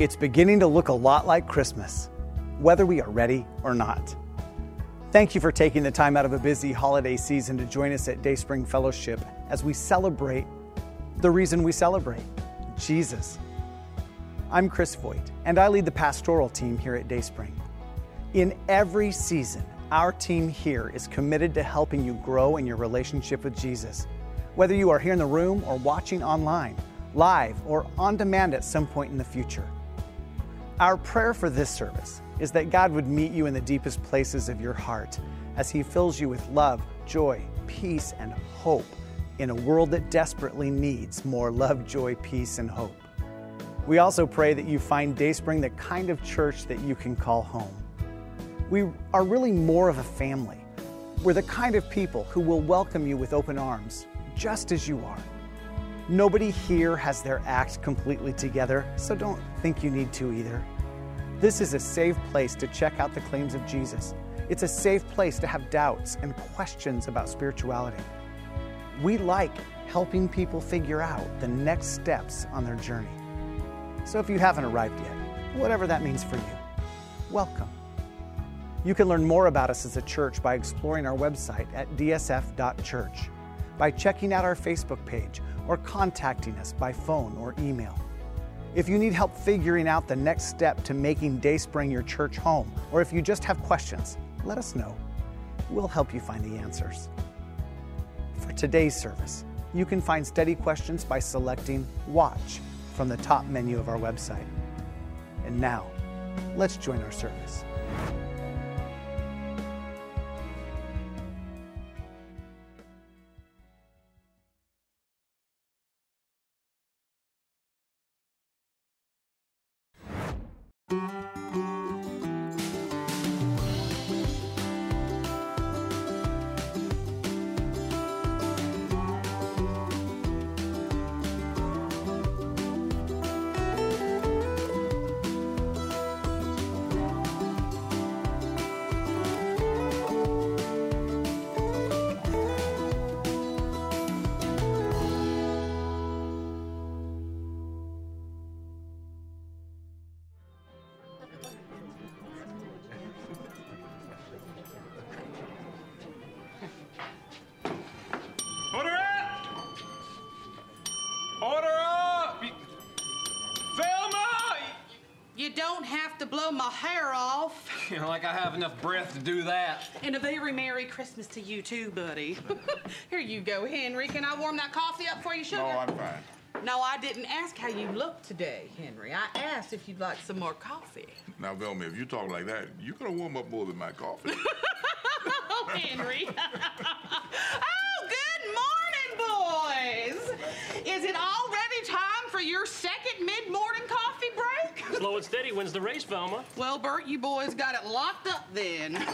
It's beginning to look a lot like Christmas, whether we are ready or not. Thank you for taking the time out of a busy holiday season to join us at Dayspring Fellowship as we celebrate the reason we celebrate Jesus. I'm Chris Voigt, and I lead the pastoral team here at Dayspring. In every season, our team here is committed to helping you grow in your relationship with Jesus. Whether you are here in the room or watching online, live or on demand at some point in the future. Our prayer for this service is that God would meet you in the deepest places of your heart as He fills you with love, joy, peace, and hope in a world that desperately needs more love, joy, peace, and hope. We also pray that you find Dayspring the kind of church that you can call home. We are really more of a family. We're the kind of people who will welcome you with open arms, just as you are. Nobody here has their act completely together, so don't think you need to either. This is a safe place to check out the claims of Jesus. It's a safe place to have doubts and questions about spirituality. We like helping people figure out the next steps on their journey. So if you haven't arrived yet, whatever that means for you, welcome. You can learn more about us as a church by exploring our website at dsf.church, by checking out our Facebook page, or contacting us by phone or email. If you need help figuring out the next step to making Dayspring your church home, or if you just have questions, let us know. We'll help you find the answers. For today's service, you can find study questions by selecting Watch from the top menu of our website. And now, let's join our service. Order up! Velma! You don't have to blow my hair off. You know, like I have enough breath to do that. And a very Merry Christmas to you too, buddy. Here you go, Henry. Can I warm that coffee up for you, sugar? No, I'm fine. No, I didn't ask how you look today, Henry. I asked if you'd like some more coffee. Now, Velma, if you talk like that, you're gonna warm up more than my coffee. Oh, Henry. Ah, Is it already time for your second mid-morning coffee break? Slow and steady wins the race, Velma. Well, Bert, you boys got it locked up then.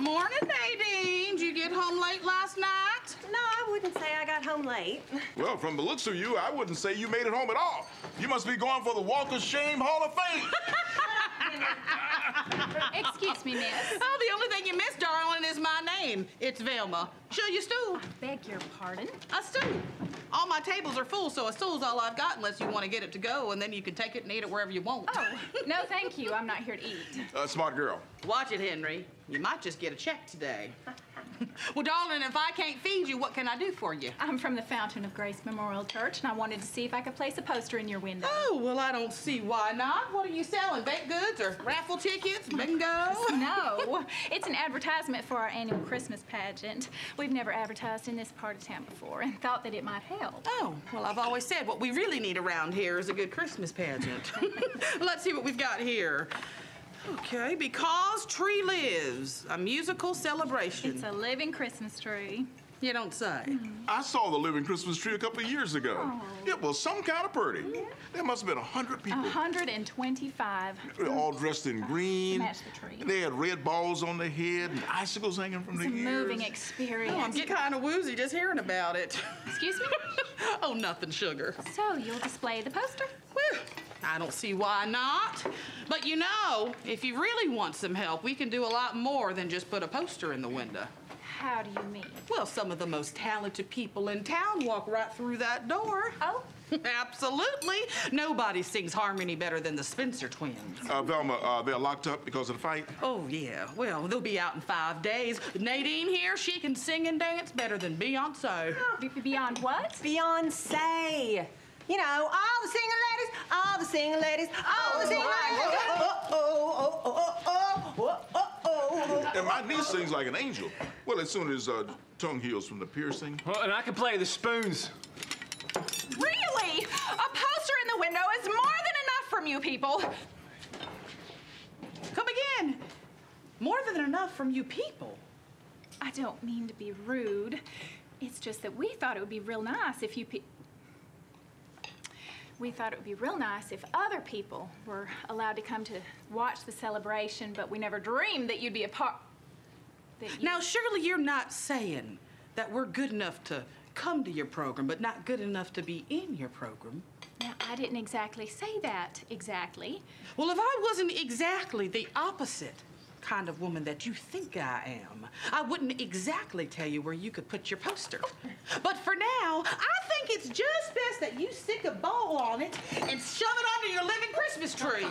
Morning, Nadine. Did you get home late last night? No, I wouldn't say I got home late. well, from the looks of you, I wouldn't say you made it home at all. You must be going for the Walk of Shame Hall of Fame. Excuse me, miss. Oh, the only thing you missed, darling, is my name. It's Velma. Show you a stool. Beg your pardon? A stool. All my tables are full, so a stool's all I've got unless you want to get it to go, and then you can take it and eat it wherever you want. Oh, no, thank you. I'm not here to eat. uh, smart girl. Watch it, Henry. You might just get a check today. well, darling, if I can't feed you, what can I do for you? I'm from the Fountain of Grace Memorial Church, and I wanted to see if I could place a poster in your window. Oh, well, I don't see why not. What are you selling? Baked goods or raffle tickets? Bingo? No, it's an advertisement for our annual Christmas pageant. We've never advertised in this part of town before and thought that it might help. Oh, well, I've always said what we really need around here is a good Christmas pageant. Let's see what we've got here. Okay, Because Tree Lives, a musical celebration. It's a living Christmas tree. You don't say. I saw the living Christmas tree a couple of years ago. Oh. It was some kind of pretty. There must have been a hundred people. 125. All dressed in green. match the tree. They had red balls on their head and icicles hanging from It's their a ears. moving Oh, I'm getting kind of woozy just hearing about it. Excuse me? oh, nothing, sugar. So, you'll display the poster? Well, I don't see why not. But you know, if you really want some help, we can do a lot more than just put a poster in the window. How do you mean? Well, some of the most talented people in town walk right through that door. Oh, Absolutely. Nobody sings harmony better than the Spencer twins. Uh, Velma, uh, they're locked up because of the fight? Oh, yeah. Well, they'll be out in five days. Nadine here, she can sing and dance better than Beyonce. be- be- beyond what? Beyonce. You know, all the single ladies, all the single ladies, all the single ladies. Oh, oh, oh, oh, oh, oh, oh, oh. And my niece sings like an angel. Well, as soon as uh, tongue heals from the piercing. Well, and I can play the spoons. Really? A poster in the window is more than enough from you people. Come again. More than enough from you people. I don't mean to be rude. It's just that we thought it would be real nice if you pe- we thought it would be real nice if other people were allowed to come to watch the celebration, but we never dreamed that you'd be a part. Now, surely you're not saying that we're good enough to come to your program, but not good enough to be in your program. now, I didn't exactly say that exactly. Well, if I wasn't exactly the opposite kind of woman that you think I am, I wouldn't exactly tell you where you could put your poster. But for now, I think it's just best that you stick a bow on it and shove it under your living Christmas tree.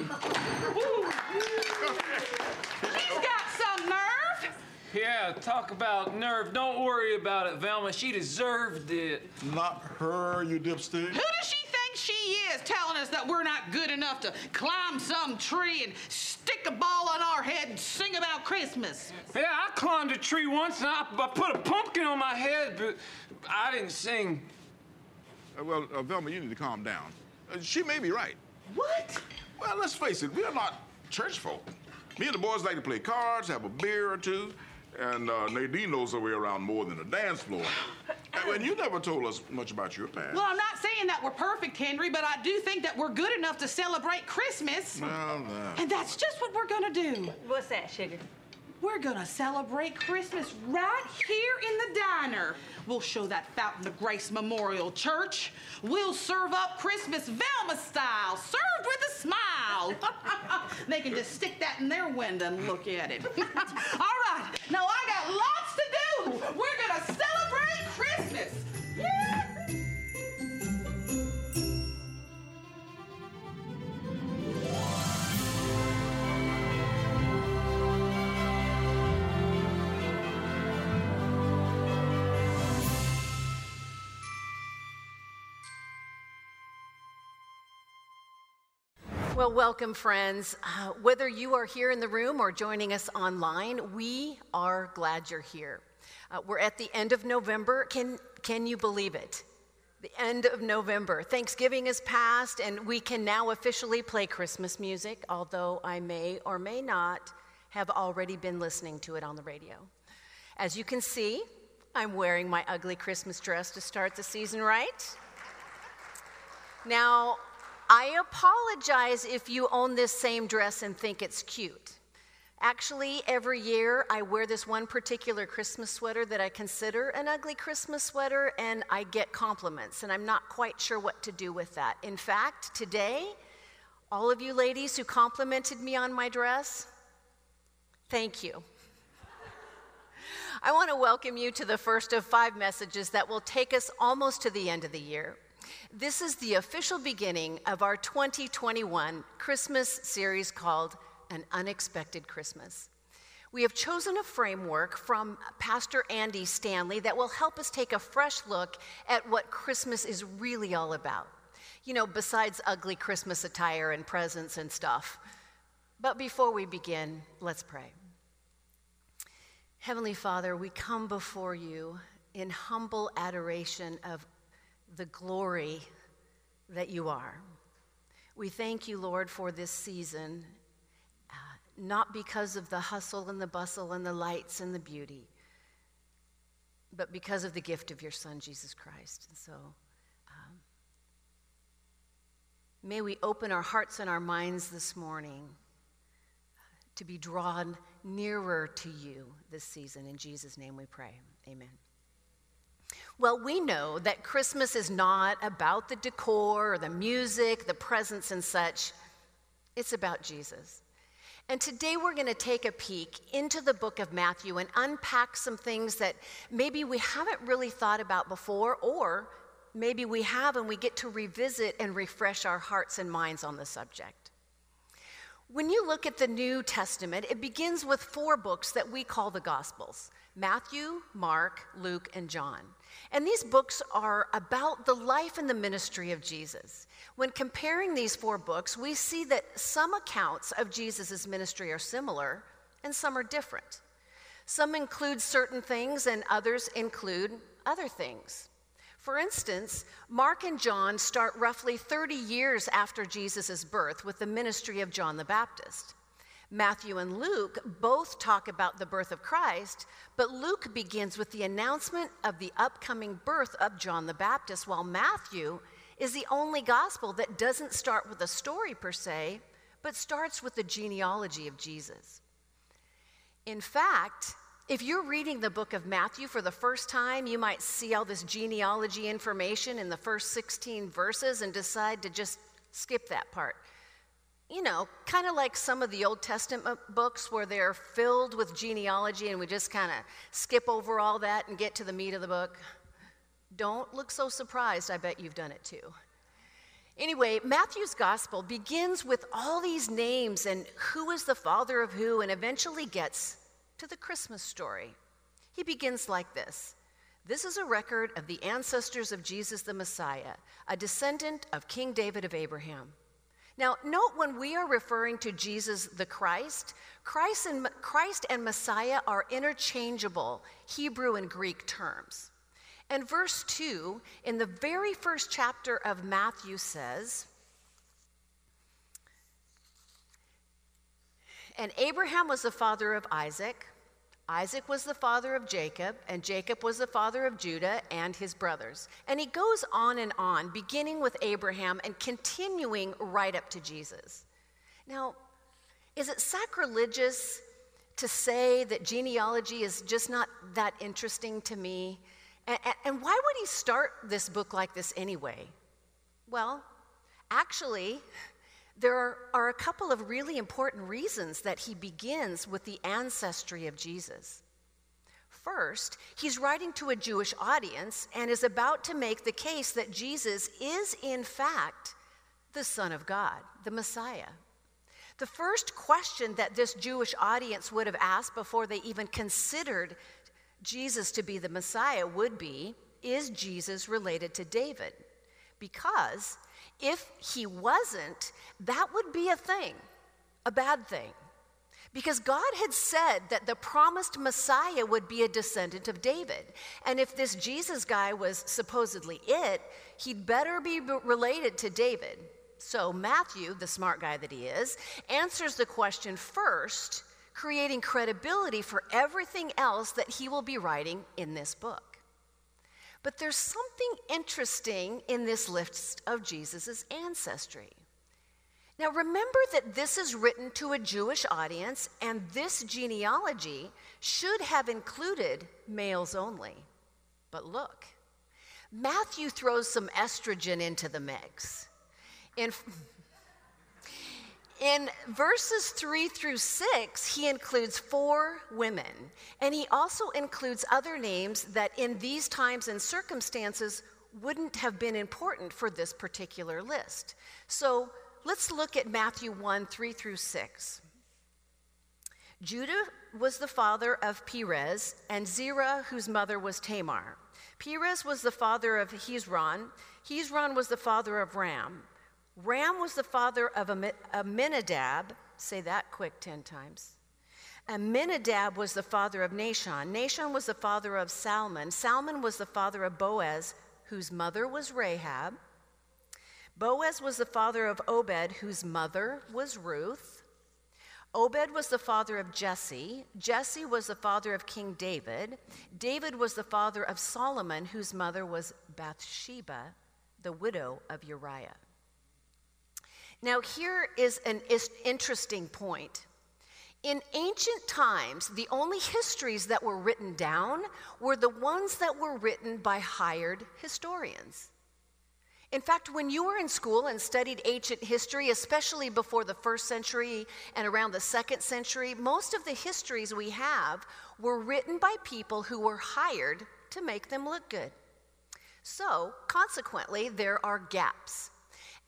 She's got some nerve. Yeah, talk about nerve. Don't worry about it, Velma. She deserved it. Not her, you dipstick. Who does she think she is telling us that we're not good enough to climb some tree and stick a ball on our head and sing about Christmas? Yeah, I climbed a tree once and I, I put a pumpkin on my head, but I didn't sing. Uh, well, uh, Velma, you need to calm down. Uh, she may be right. What? Well, let's face it, we're not church folk. Me and the boys like to play cards, have a beer or two, and uh, Nadine knows her way around more than the dance floor. and, and you never told us much about your past. Well, I'm not saying that we're perfect, Henry, but I do think that we're good enough to celebrate Christmas. Well, no. And that's just what we're gonna do. What's that, sugar? We're gonna celebrate Christmas right here in the diner. We'll show that Fountain of Grace Memorial Church. We'll serve up Christmas Velma style, served with a smile. they can just stick that in their window and look at it. All right, now I got lots to do. We're gonna Well, welcome, friends. Uh, whether you are here in the room or joining us online, we are glad you're here. Uh, we're at the end of November. Can, can you believe it? The end of November. Thanksgiving is past, and we can now officially play Christmas music, although I may or may not have already been listening to it on the radio. As you can see, I'm wearing my ugly Christmas dress to start the season right. Now, I apologize if you own this same dress and think it's cute. Actually, every year I wear this one particular Christmas sweater that I consider an ugly Christmas sweater, and I get compliments, and I'm not quite sure what to do with that. In fact, today, all of you ladies who complimented me on my dress, thank you. I want to welcome you to the first of five messages that will take us almost to the end of the year. This is the official beginning of our 2021 Christmas series called An Unexpected Christmas. We have chosen a framework from Pastor Andy Stanley that will help us take a fresh look at what Christmas is really all about. You know, besides ugly Christmas attire and presents and stuff. But before we begin, let's pray. Heavenly Father, we come before you in humble adoration of the glory that you are. We thank you, Lord, for this season, uh, not because of the hustle and the bustle and the lights and the beauty, but because of the gift of your Son, Jesus Christ. And so, um, may we open our hearts and our minds this morning to be drawn nearer to you this season. In Jesus' name we pray. Amen. Well, we know that Christmas is not about the decor or the music, the presents and such. It's about Jesus. And today we're going to take a peek into the book of Matthew and unpack some things that maybe we haven't really thought about before, or maybe we have and we get to revisit and refresh our hearts and minds on the subject. When you look at the New Testament, it begins with four books that we call the Gospels Matthew, Mark, Luke, and John. And these books are about the life and the ministry of Jesus. When comparing these four books, we see that some accounts of Jesus' ministry are similar and some are different. Some include certain things and others include other things. For instance, Mark and John start roughly 30 years after Jesus' birth with the ministry of John the Baptist. Matthew and Luke both talk about the birth of Christ, but Luke begins with the announcement of the upcoming birth of John the Baptist, while Matthew is the only gospel that doesn't start with a story per se, but starts with the genealogy of Jesus. In fact, if you're reading the book of Matthew for the first time, you might see all this genealogy information in the first 16 verses and decide to just skip that part. You know, kind of like some of the Old Testament books where they're filled with genealogy and we just kind of skip over all that and get to the meat of the book. Don't look so surprised, I bet you've done it too. Anyway, Matthew's gospel begins with all these names and who is the father of who, and eventually gets to the Christmas story. He begins like this This is a record of the ancestors of Jesus the Messiah, a descendant of King David of Abraham. Now, note when we are referring to Jesus the Christ, Christ and, Christ and Messiah are interchangeable Hebrew and Greek terms. And verse 2 in the very first chapter of Matthew says, And Abraham was the father of Isaac. Isaac was the father of Jacob, and Jacob was the father of Judah and his brothers. And he goes on and on, beginning with Abraham and continuing right up to Jesus. Now, is it sacrilegious to say that genealogy is just not that interesting to me? And, and why would he start this book like this anyway? Well, actually, there are, a couple of really important reasons that he begins with the ancestry of Jesus. First, he's writing to a Jewish audience and is about to make the case that Jesus is, in fact, the Son of God, the Messiah. The first question that this Jewish audience would have asked before they even considered Jesus to be the Messiah would be Is Jesus related to David? Because if he wasn't, that would be a thing, a bad thing. Because God had said that the promised Messiah would be a descendant of David. And if this Jesus guy was supposedly it, he'd better be related to David. So Matthew, the smart guy that he is, answers the question first creating credibility for everything else that he will be writing in this book. But there's something interesting in this list of Jesus' ancestry. Now, remember that this is written to a Jewish audience, and this genealogy should have included males only. But look, Matthew throws some estrogen into the mix. In, in verses three through six, he includes four women, and he also includes other names that in these times and circumstances wouldn't have been important for this particular list. So let's look at Matthew 1 3 through 6. Judah was the father of Perez, and Zerah, whose mother was Tamar. Perez was the father of Hezron. Hezron was the father of Ram. Ram was the father of Amminadab. Say that quick 10 times. Amminadab was the father of Nahshon. Nahshon was the father of Salmon. Salmon was the father of Boaz, whose mother was Rahab. Boaz was the father of Obed, whose mother was Ruth. Obed was the father of Jesse. Jesse was the father of King David. David was the father of Solomon, whose mother was Bathsheba, the widow of Uriah. Now, here is an interesting point. In ancient times, the only histories that were written down were the ones that were written by hired historians. In fact, when you were in school and studied ancient history, especially before the first century and around the second century, most of the histories we have were written by people who were hired to make them look good. So, consequently, there are gaps.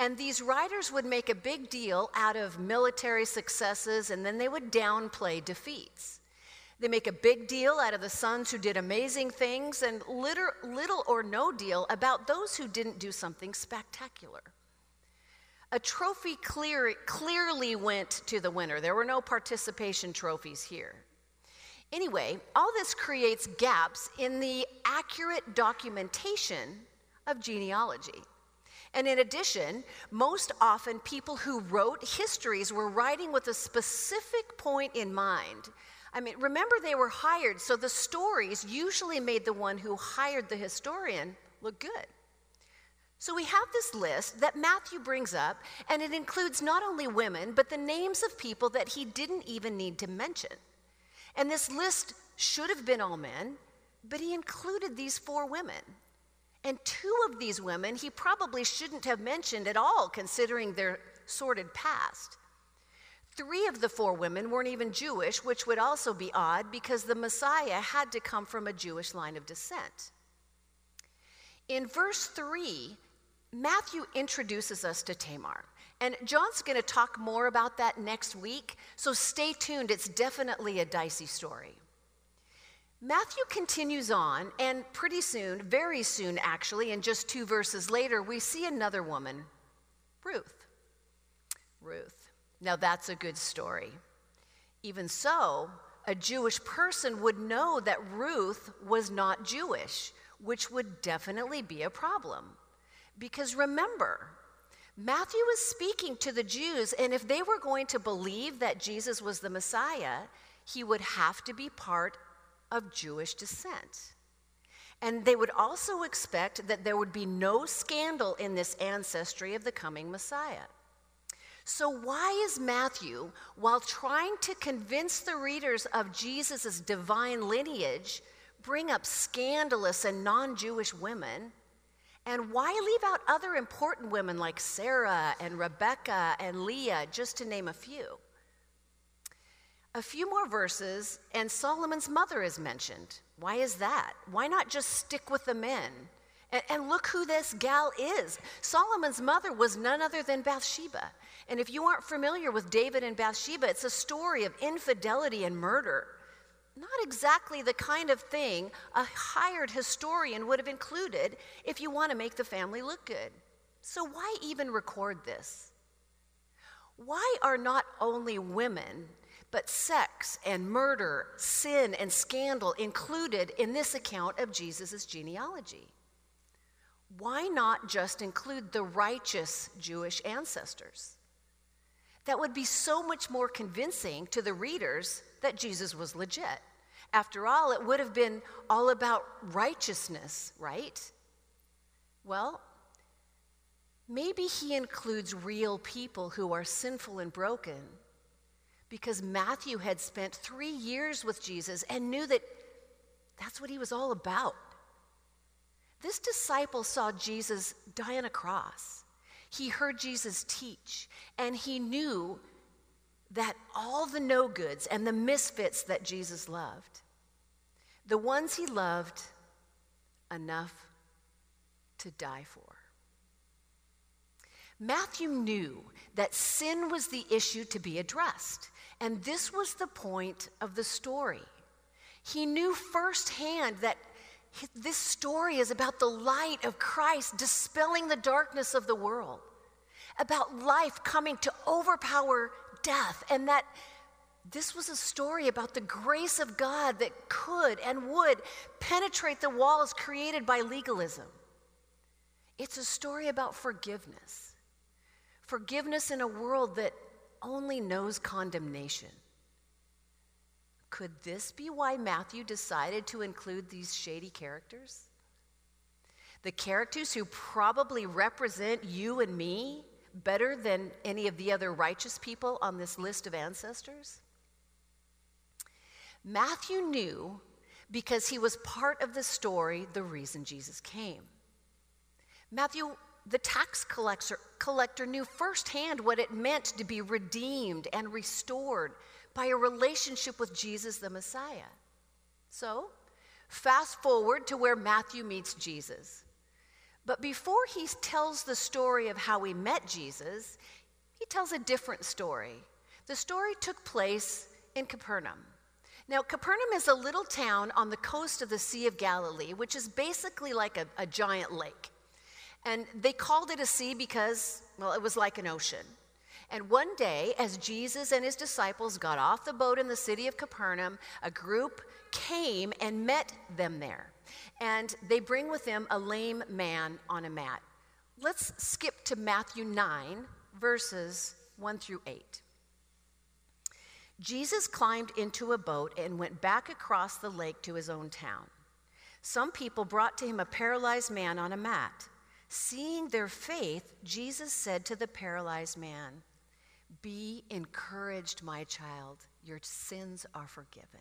And these writers would make a big deal out of military successes and then they would downplay defeats. They make a big deal out of the sons who did amazing things and little, little or no deal about those who didn't do something spectacular. A trophy clear, clearly went to the winner. There were no participation trophies here. Anyway, all this creates gaps in the accurate documentation of genealogy. And in addition, most often people who wrote histories were writing with a specific point in mind. I mean, remember they were hired, so the stories usually made the one who hired the historian look good. So we have this list that Matthew brings up, and it includes not only women, but the names of people that he didn't even need to mention. And this list should have been all men, but he included these four women. And two of these women he probably shouldn't have mentioned at all, considering their sordid past. Three of the four women weren't even Jewish, which would also be odd because the Messiah had to come from a Jewish line of descent. In verse 3, Matthew introduces us to Tamar. And John's going to talk more about that next week, so stay tuned. It's definitely a dicey story. Matthew continues on, and pretty soon, very soon actually, and just two verses later, we see another woman, Ruth. Ruth. Now that's a good story. Even so, a Jewish person would know that Ruth was not Jewish, which would definitely be a problem. Because remember, Matthew is speaking to the Jews, and if they were going to believe that Jesus was the Messiah, he would have to be part of Jewish descent. And they would also expect that there would be no scandal in this ancestry of the coming Messiah. So, why is Matthew, while trying to convince the readers of Jesus' divine lineage, bring up scandalous and non Jewish women? And why leave out other important women like Sarah and Rebecca and Leah, just to name a few? A few more verses, and Solomon's mother is mentioned. Why is that? Why not just stick with the men? And, and, look who this gal is. Solomon's mother was none other than Bathsheba. And if you aren't familiar with David and Bathsheba, it's a story of infidelity and murder not exactly the kind of thing a hired historian would have included if you want to make the family look good. So, why even record this? Why are not only women, but sex and murder, sin and scandal included in this account of Jesus' genealogy? Why not just include the righteous Jewish ancestors? That would be so much more convincing to the readers that Jesus was legit. After all, it would have been all about righteousness, right? Well, maybe he includes real people who are sinful and broken because Matthew had spent three years with Jesus and knew that that's what he was all about. This disciple saw Jesus die on a cross. He heard Jesus teach, and he knew that all the no goods and the misfits that Jesus loved, the ones he loved enough to die for. Matthew knew that sin was the issue to be addressed, and this was the point of the story. He knew firsthand that this story is about the light of Christ dispelling the darkness of the world, about life coming to overpower death, and that this was a story about the grace of God that could and would penetrate the walls created by legalism. It's a story about forgiveness. Forgiveness in a world that only knows condemnation. Could this be why Matthew decided to include these shady characters? The characters who probably represent you and me better than any of the other righteous people on this list of ancestors? Matthew knew because he was part of the story, the reason Jesus came. Matthew the tax collector, collector knew firsthand what it meant to be redeemed and restored by a relationship with Jesus the Messiah. So, fast forward to where Matthew meets Jesus. But before he tells the story of how he met Jesus, he tells a different story. The story took place in Capernaum. Now, Capernaum is a little town on the coast of the Sea of Galilee, which is basically like a, a giant lake. And they called it a sea because, well, it was like an ocean. And one day, as Jesus and his disciples got off the boat in the city of Capernaum, a group came and met them there. And they bring with them a lame man on a mat. Let's skip to Matthew 9, verses 1 through 8. Jesus climbed into a boat and went back across the lake to his own town. Some people brought to him a paralyzed man on a mat. Seeing their faith, Jesus said to the paralyzed man, Be encouraged, my child, your sins are forgiven.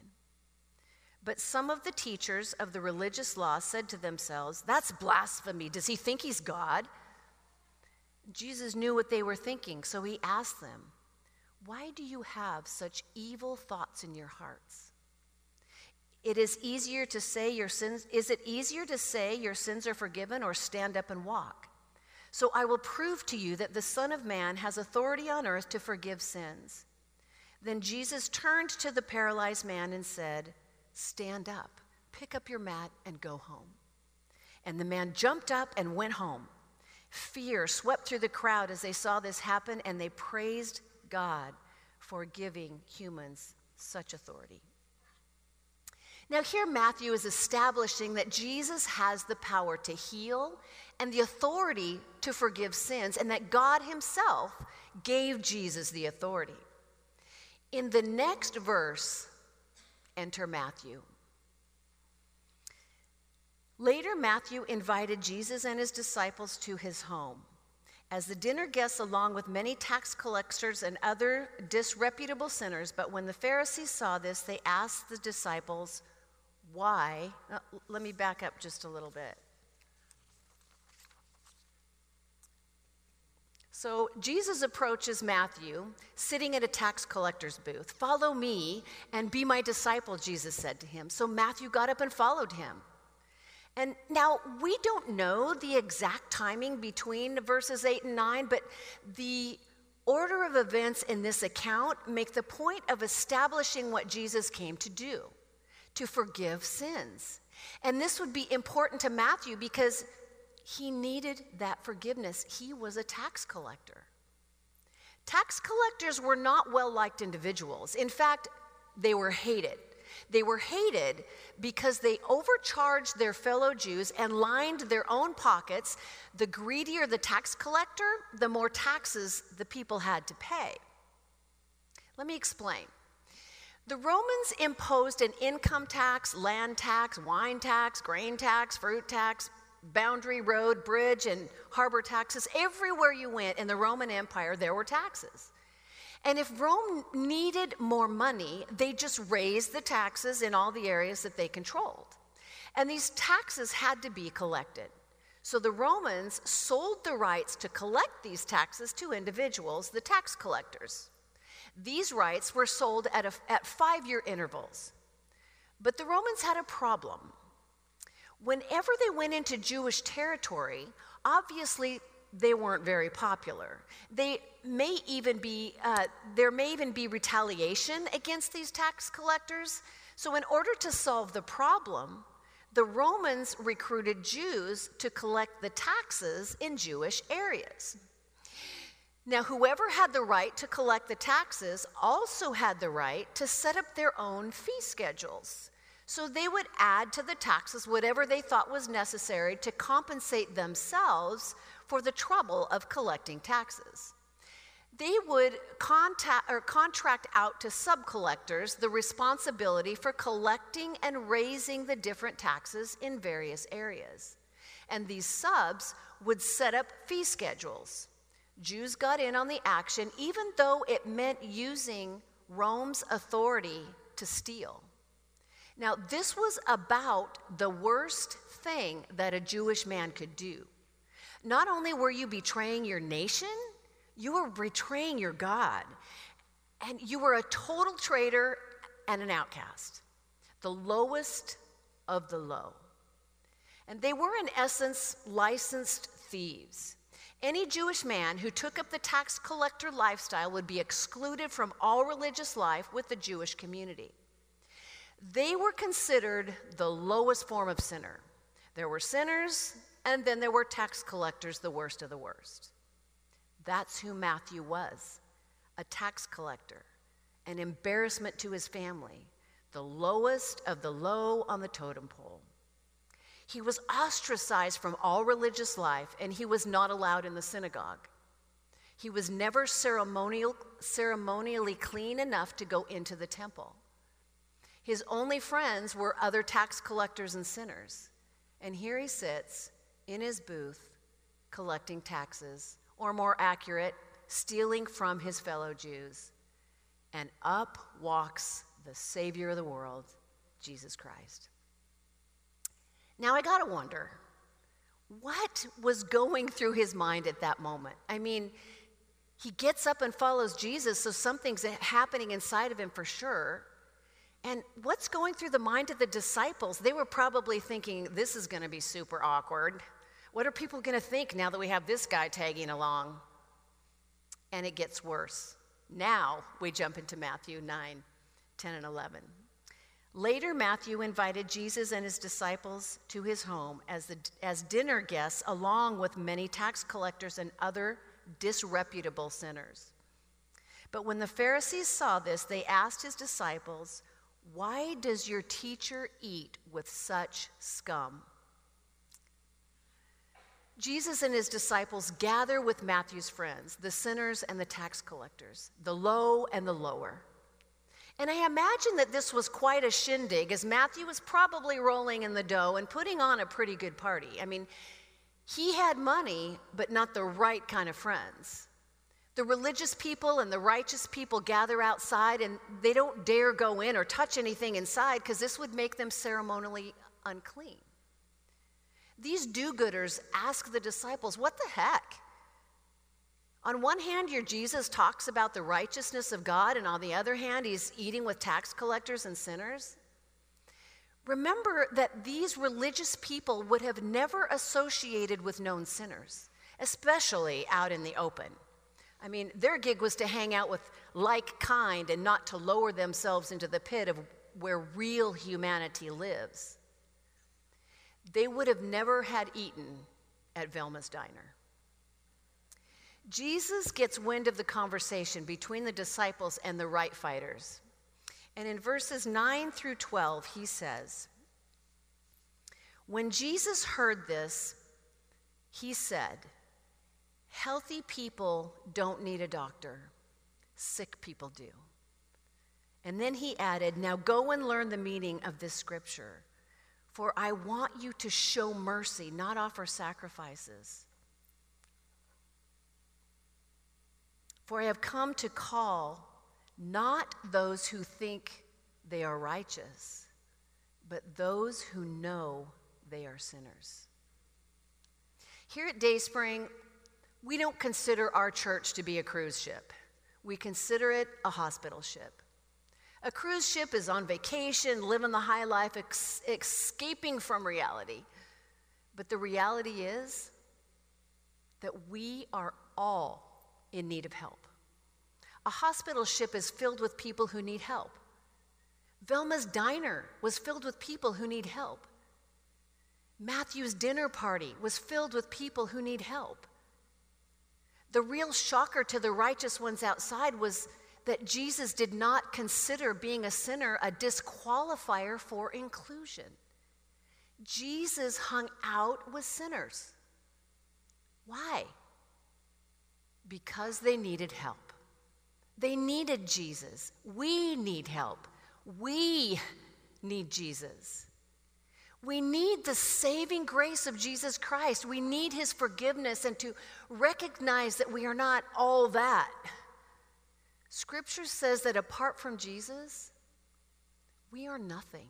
But some of the teachers of the religious law said to themselves, That's blasphemy. Does he think he's God? Jesus knew what they were thinking, so he asked them, Why do you have such evil thoughts in your hearts? It is easier to say your sins, is it easier to say your sins are forgiven or stand up and walk? So I will prove to you that the Son of Man has authority on earth to forgive sins. Then Jesus turned to the paralyzed man and said, Stand up, pick up your mat, and go home. And the man jumped up and went home. Fear swept through the crowd as they saw this happen, and they praised God for giving humans such authority. Now, here Matthew is establishing that Jesus has the power to heal and the authority to forgive sins, and that God Himself gave Jesus the authority. In the next verse, enter Matthew. Later, Matthew invited Jesus and his disciples to his home. As the dinner guests, along with many tax collectors and other disreputable sinners, but when the Pharisees saw this, they asked the disciples, Why? Uh, let me back up just a little bit. So Jesus approaches Matthew sitting at a tax collector's booth. Follow me and be my disciple, Jesus said to him. So Matthew got up and followed him. And now we don't know the exact timing between verses 8 and 9, but the order of events in this account make the point of establishing what Jesus came to do to forgive sins. And this would be important to Matthew because he needed that forgiveness. He was a tax collector. Tax collectors were not well liked individuals. In fact, they were hated. They were hated because they overcharged their fellow Jews and lined their own pockets. The greedier the tax collector, the more taxes the people had to pay. Let me explain. The Romans imposed an income tax, land tax, wine tax, grain tax, fruit tax, boundary road, bridge, and harbor taxes. Everywhere you went in the Roman Empire, there were taxes. And if Rome needed more money, they just raised the taxes in all the areas that they controlled. And these taxes had to be collected. So the Romans sold the rights to collect these taxes to individuals, the tax collectors. These rights were sold at, a, at five year intervals. But the Romans had a problem whenever they went into Jewish territory, obviously they weren't very popular. They may even be, uh, there may even be retaliation against these tax collectors. So, in order to solve the problem, the Romans recruited Jews to collect the taxes in Jewish areas. Now, whoever had the right to collect the taxes also had the right to set up their own fee schedules. So they would add to the taxes whatever they thought was necessary to compensate themselves for the trouble of collecting taxes. They would contact, or contract out to subcollectors the responsibility for collecting and raising the different taxes in various areas. And these subs would set up fee schedules. Jews got in on the action, even though it meant using Rome's authority to steal. Now, this was about the worst thing that a Jewish man could do. Not only were you betraying your nation, you were betraying your God. And you were a total traitor and an outcast, the lowest of the low. And they were, in essence, licensed thieves. Any Jewish man who took up the tax collector lifestyle would be excluded from all religious life with the Jewish community. They were considered the lowest form of sinner. There were sinners, and then there were tax collectors, the worst of the worst. That's who Matthew was a tax collector, an embarrassment to his family, the lowest of the low on the totem pole. He was ostracized from all religious life, and he was not allowed in the synagogue. He was never ceremonial, ceremonially clean enough to go into the temple. His only friends were other tax collectors and sinners. And here he sits in his booth collecting taxes, or more accurate, stealing from his fellow Jews. And up walks the Savior of the world, Jesus Christ. Now I gotta wonder, what was going through his mind at that moment? I mean, he gets up and follows Jesus, so something's happening inside of him for sure. And what's going through the mind of the disciples? They were probably thinking, this is to be super awkward. What are people to think now that we have this guy tagging along? And it gets worse. Now we jump into Matthew 9, 10, and 11. Later, Matthew invited Jesus and his disciples to his home as, the, as dinner guests, along with many tax collectors and other disreputable sinners. But when the Pharisees saw this, they asked his disciples, why does your teacher eat with such scum? Jesus and his disciples gather with Matthew's friends, the sinners and the tax collectors, the low and the lower. And I imagine that this was quite a shindig, as Matthew was probably rolling in the dough and putting on a pretty good party. I mean, he had money, but not the right kind of friends. The religious people and the righteous people gather outside and they don't dare go in or touch anything inside because this would make them ceremonially unclean. These do gooders ask the disciples, What the heck? On one hand, your Jesus talks about the righteousness of God, and on the other hand, he's eating with tax collectors and sinners. Remember that these religious people would have never associated with known sinners, especially out in the open. I mean, their gig was to hang out with like kind and not to lower themselves into the pit of where real humanity lives. They would have never had eaten at Velma's diner. Jesus gets wind of the conversation between the disciples and the right fighters. And in verses 9 through 12, he says, When Jesus heard this, he said, Healthy people don't need a doctor, sick people do. And then he added, Now go and learn the meaning of this scripture. For I want you to show mercy, not offer sacrifices. For I have come to call not those who think they are righteous, but those who know they are sinners. Here at Dayspring, we don't consider our church to be a cruise ship. We consider it a hospital ship. A cruise ship is on vacation, living the high life, ex- escaping from reality. But the reality is that we are all in need of help. A hospital ship is filled with people who need help. Velma's diner was filled with people who need help. Matthew's dinner party was filled with people who need help. The real shocker to the righteous ones outside was that Jesus did not consider being a sinner a disqualifier for inclusion. Jesus hung out with sinners. Why? Because they needed help. They needed Jesus. We need help. We need Jesus. We need the saving grace of Jesus Christ. We need his forgiveness and to recognize that we are not all that. Scripture says that apart from Jesus, we are nothing.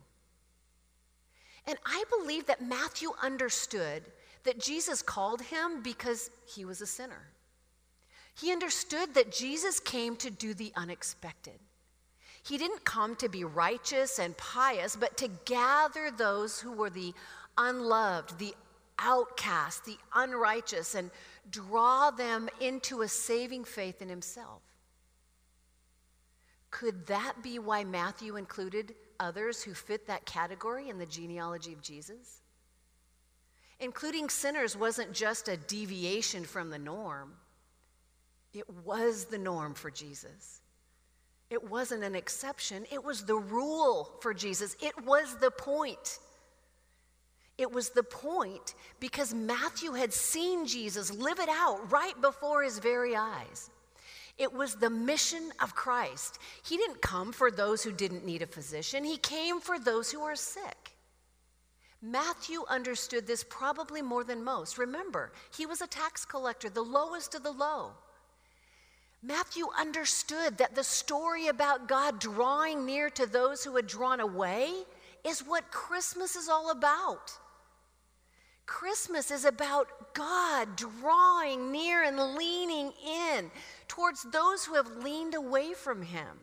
And I believe that Matthew understood that Jesus called him because he was a sinner. He understood that Jesus came to do the unexpected. He didn't come to be righteous and pious, but to gather those who were the unloved, the outcast, the unrighteous, and draw them into a saving faith in himself. Could that be why Matthew included others who fit that category in the genealogy of Jesus? Including sinners wasn't just a deviation from the norm, it was the norm for Jesus. It wasn't an exception, it was the rule for Jesus. It was the point. It was the point because Matthew had seen Jesus live it out right before his very eyes. It was the mission of Christ. He didn't come for those who didn't need a physician, he came for those who are sick. Matthew understood this probably more than most. Remember, he was a tax collector, the lowest of the low. Matthew understood that the story about God drawing near to those who had drawn away is what Christmas is all about. Christmas is about God drawing near and leaning in towards those who have leaned away from Him.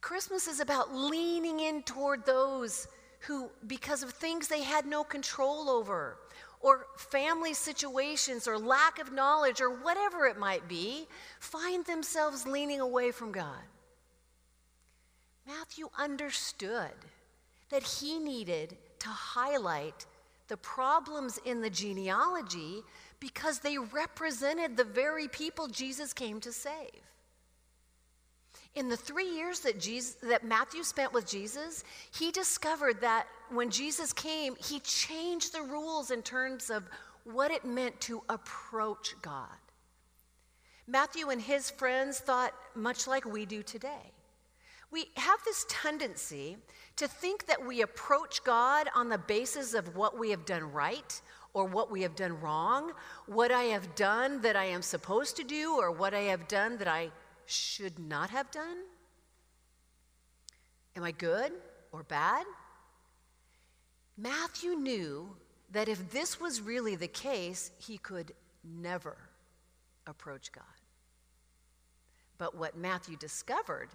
Christmas is about leaning in toward those who, because of things they had no control over, or family situations or lack of knowledge or whatever it might be, find themselves leaning away from God. Matthew understood that he needed to highlight the problems in the genealogy because they represented the very people Jesus came to save. In the three years that, Jesus, that Matthew spent with Jesus, he discovered that when Jesus came, he changed the rules in terms of what it meant to approach God. Matthew and his friends thought much like we do today. We have this tendency to think that we approach God on the basis of what we have done right or what we have done wrong, what I have done that I am supposed to do, or what I have done that I should not have done? Am I good or bad? Matthew knew that if this was really the case, he could never approach God. But what Matthew discovered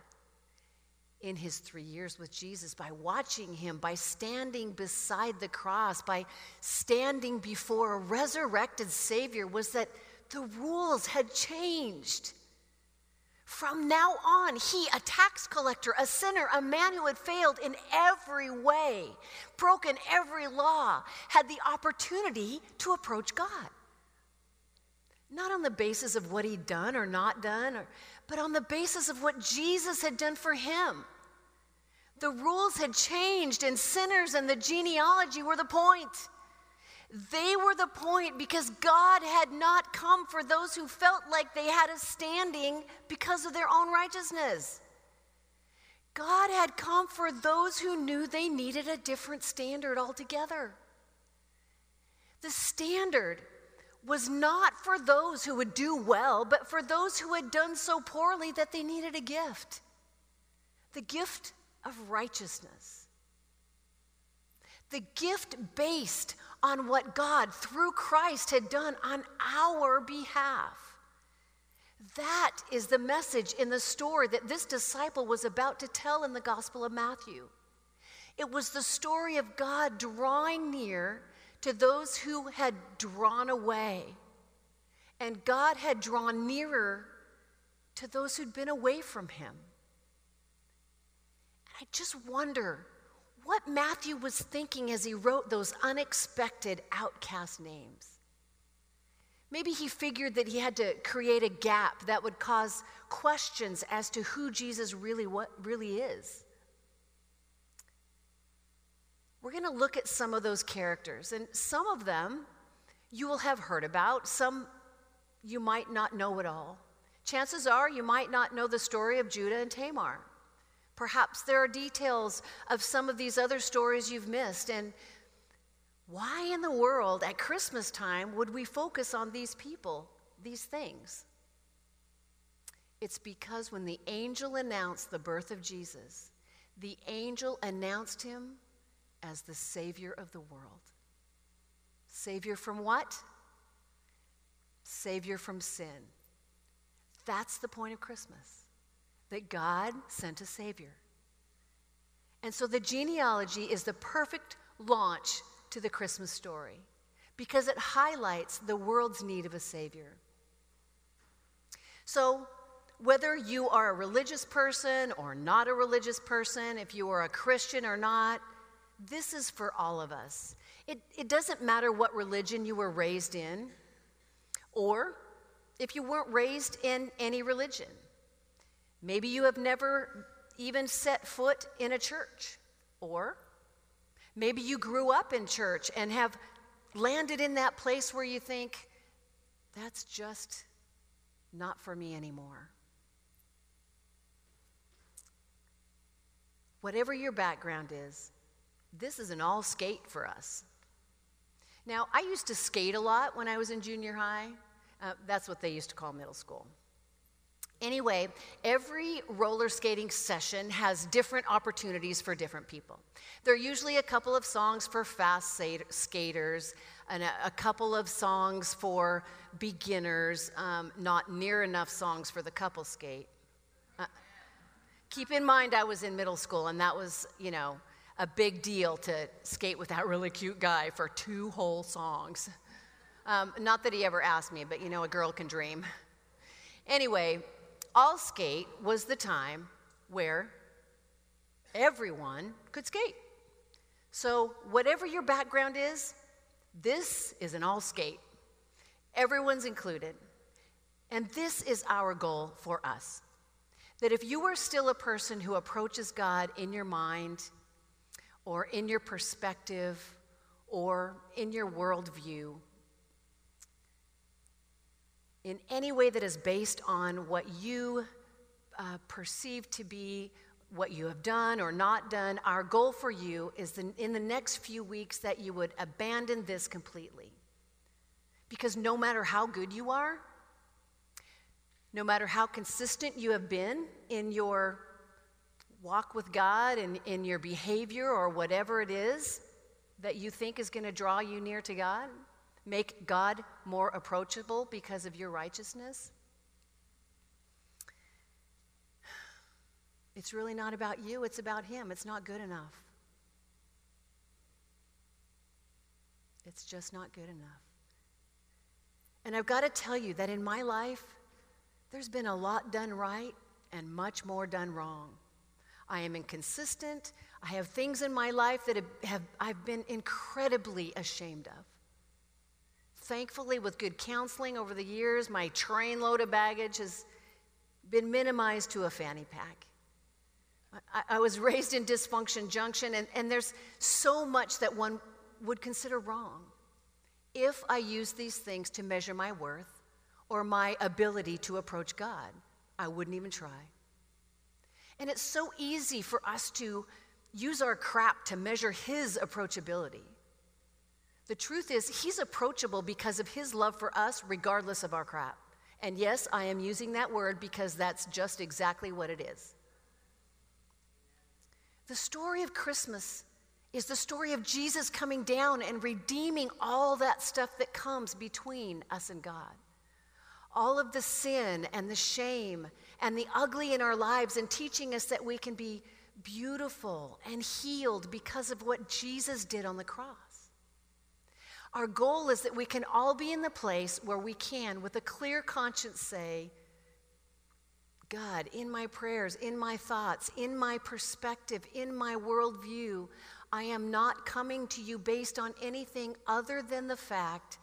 in his three years with Jesus by watching him, by standing beside the cross, by standing before a resurrected Savior was that the rules had changed. From now on, he, a tax collector, a sinner, a man who had failed in every way, broken every law, had the opportunity to approach God. Not on the basis of what he'd done or not done, or, but on the basis of what Jesus had done for him. The rules had changed, and sinners and the genealogy were the point. They were the point because God had not come for those who felt like they had a standing because of their own righteousness. God had come for those who knew they needed a different standard altogether. The standard was not for those who would do well, but for those who had done so poorly that they needed a gift the gift of righteousness. The gift based on what God, through Christ, had done on our behalf. That is the message in the story that this disciple was about to tell in the Gospel of Matthew. It was the story of God drawing near to those who had drawn away. And God had drawn nearer to those who'd been away from him. And I just wonder what Matthew was thinking as he wrote those unexpected outcast names. Maybe he figured that he had to create a gap that would cause questions as to who Jesus really what really is. We're going to look at some of those characters and some of them you will have heard about, some you might not know at all. Chances are you might not know the story of Judah and Tamar. Perhaps there are details of some of these other stories you've missed. And why in the world at Christmas time would we focus on these people, these things? It's because when the angel announced the birth of Jesus, the angel announced him as the Savior of the world. Savior from what? Savior from sin. That's the point of Christmas, that God sent a Savior. And so the genealogy is the perfect launch to the Christmas story because it highlights the world's need of a Savior. So, whether you are a religious person or not a religious person, if you are a Christian or not, this is for all of us. It, it doesn't matter what religion you were raised in, or if you weren't raised in any religion. Maybe you have never even set foot in a church. Or maybe you grew up in church and have landed in that place where you think, that's just not for me anymore. Whatever your background is, this is an all skate for us. Now, I used to skate a lot when I was in junior high. Uh, that's what they used to call middle school. Anyway, every roller skating session has different opportunities for different people. There are usually a couple of songs for fast skaters and a, couple of songs for beginners, um, not near enough songs for the couple skate. Uh, keep in mind, I was in middle school, and that was, you know, a big deal to skate with that really cute guy for two whole songs. Um, not that he ever asked me, but you know, a girl can dream. Anyway, all skate was the time where everyone could skate. So, whatever your background is, this is an all skate. Everyone's included. And this is our goal for us. That if you are still a person who approaches God in your mind, or in your perspective, or in your worldview, in any way that is based on what you uh, perceive to be what you have done or not done, our goal for you is the, in the next few weeks that you would abandon this completely. Because no matter how good you are, no matter how consistent you have been in your walk with God and in your behavior or whatever it is that you think is going to draw you near to God, make God more approachable because of your righteousness? It's really not about you, it's about Him. It's not good enough. It's just not good enough. And I've got to tell you that in my life, there's been a lot done right and much more done wrong. I am inconsistent. I have things in my life that have, have I've been incredibly ashamed of. Thankfully, with good counseling over the years, my trainload of baggage has been minimized to a fanny pack. I, I was raised in dysfunction junction, and, and there's so much that one would consider wrong if I use these things to measure my worth or my ability to approach God. I wouldn't even try. And it's so easy for us to use our crap to measure His approachability. The truth is, he's approachable because of his love for us, regardless of our crap. And yes, I am using that word because that's just exactly what it is. The story of Christmas is the story of Jesus coming down and redeeming all that stuff that comes between us and God. All of the sin and the shame and the ugly in our lives, and teaching us that we can be beautiful and healed because of what Jesus did on the cross. Our goal is that we can all be in the place where we can, with a clear conscience, say, God, in my prayers, in my thoughts, in my perspective, in my worldview, I am not coming to you based on anything other than the fact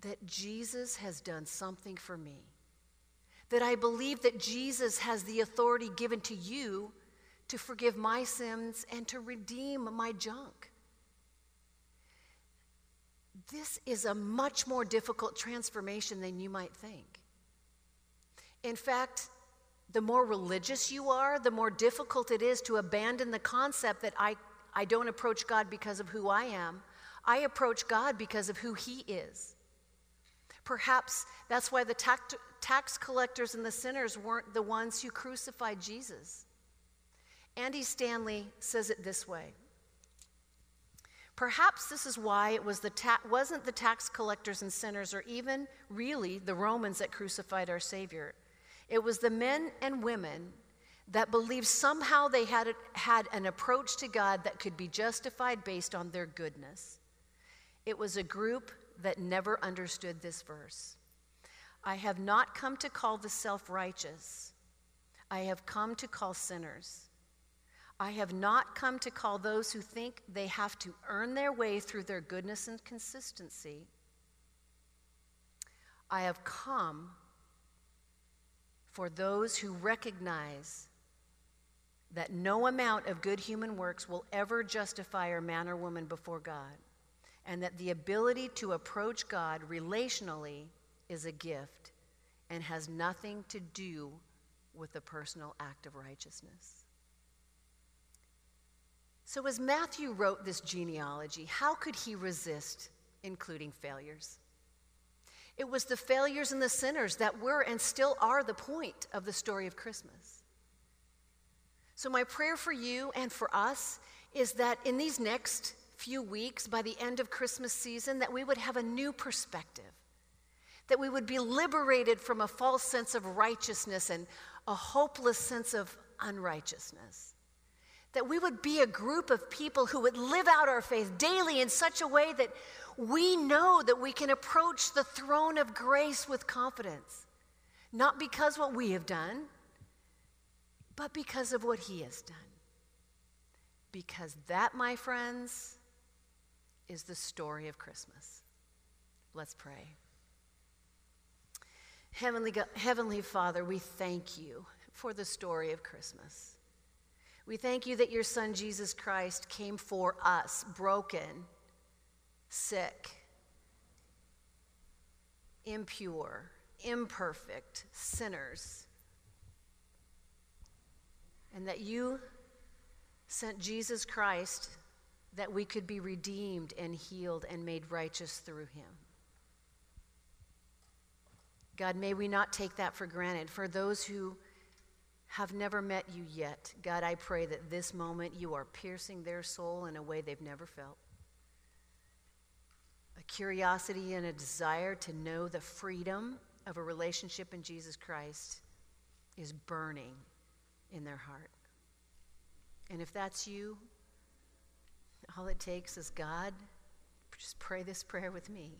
that Jesus has done something for me. That I believe that Jesus has the authority given to you to forgive my sins and to redeem my junk. This is a much more difficult transformation than you might think. In fact, the more religious you are, the more difficult it is to abandon the concept that I, I don't approach God because of who I am. I approach God because of who He is. Perhaps that's why the tax, tax collectors and the sinners weren't the ones who crucified Jesus. Andy Stanley says it this way Perhaps this is why it was the ta- wasn't the tax collectors and sinners, or even really the Romans that crucified our Savior. It was the men and women that believed somehow they had, had an approach to God that could be justified based on their goodness. It was a group that never understood this verse. I have not come to call the self righteous, I have come to call sinners. I have not come to call those who think they have to earn their way through their goodness and consistency. I have come for those who recognize that no amount of good human works will ever justify a man or woman before God, and that the ability to approach God relationally is a gift and has nothing to do with the personal act of righteousness. So, as Matthew wrote this genealogy, how could he resist including failures? It was the failures and the sinners that were and still are the point of the story of Christmas. So, my prayer for you and for us is that in these next few weeks, by the end of Christmas season, that we would have a new perspective, that we would be liberated from a false sense of righteousness and a hopeless sense of unrighteousness that we would be a group of people who would live out our faith daily in such a way that we know that we can approach the throne of grace with confidence. Not because what we have done, but because of what He has done. Because that, my friends, is the story of Christmas. Let's pray. Heavenly, Heavenly Father, we thank you for the story of Christmas. We thank you that your Son, Jesus Christ, came for us, broken, sick, impure, imperfect sinners. And that you sent Jesus Christ that we could be redeemed and healed and made righteous through him. God, may we not take that for granted. For those who have never met you yet, God, I pray that this moment you are piercing their soul in a way they've never felt. A curiosity and a desire to know the freedom of a relationship in Jesus Christ is burning in their heart. And if that's you, all it takes is God, just pray this prayer with me.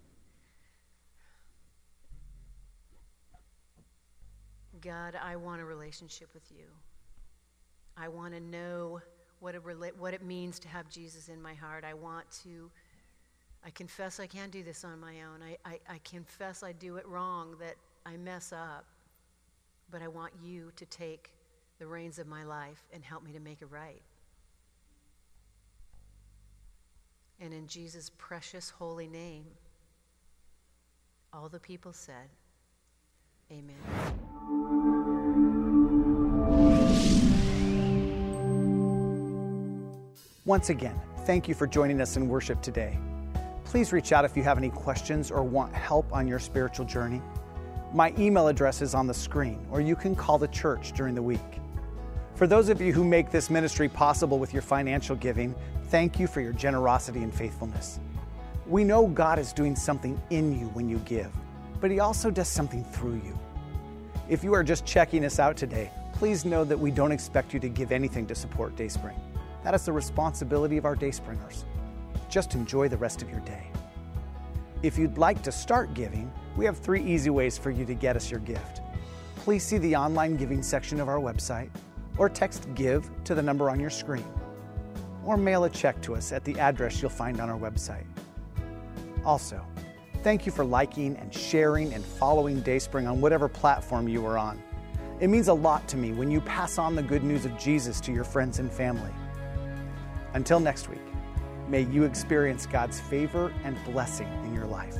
God, I want a relationship with you. I want to know what it, what it means to have Jesus in my heart. I want to, I confess I can't do this on my own. I, I, I confess I do it wrong, that I mess up. But I want you to take the reins of my life and help me to make it right. And in Jesus' precious holy name, all the people said, Amen. Once again, thank you for joining us in worship today. Please reach out if you have any questions or want help on your spiritual journey. My email address is on the screen, or you can call the church during the week. For those of you who make this ministry possible with your financial giving, thank you for your generosity and faithfulness. We know God is doing something in you when you give but He also does something through you. If you are just checking us out today, please know that we don't expect you to give anything to support Dayspring. That is the responsibility of our Dayspringers. Just enjoy the rest of your day. If you'd like to start giving, we have three easy ways for you to get us your gift. Please see the online giving section of our website, or text GIVE to the number on your screen, or mail a check to us at the address you'll find on our website. Also, Thank you for liking and sharing and following Dayspring on whatever platform you are on. It means a lot to me when you pass on the good news of Jesus to your friends and family. Until next week, may you experience God's favor and blessing in your life.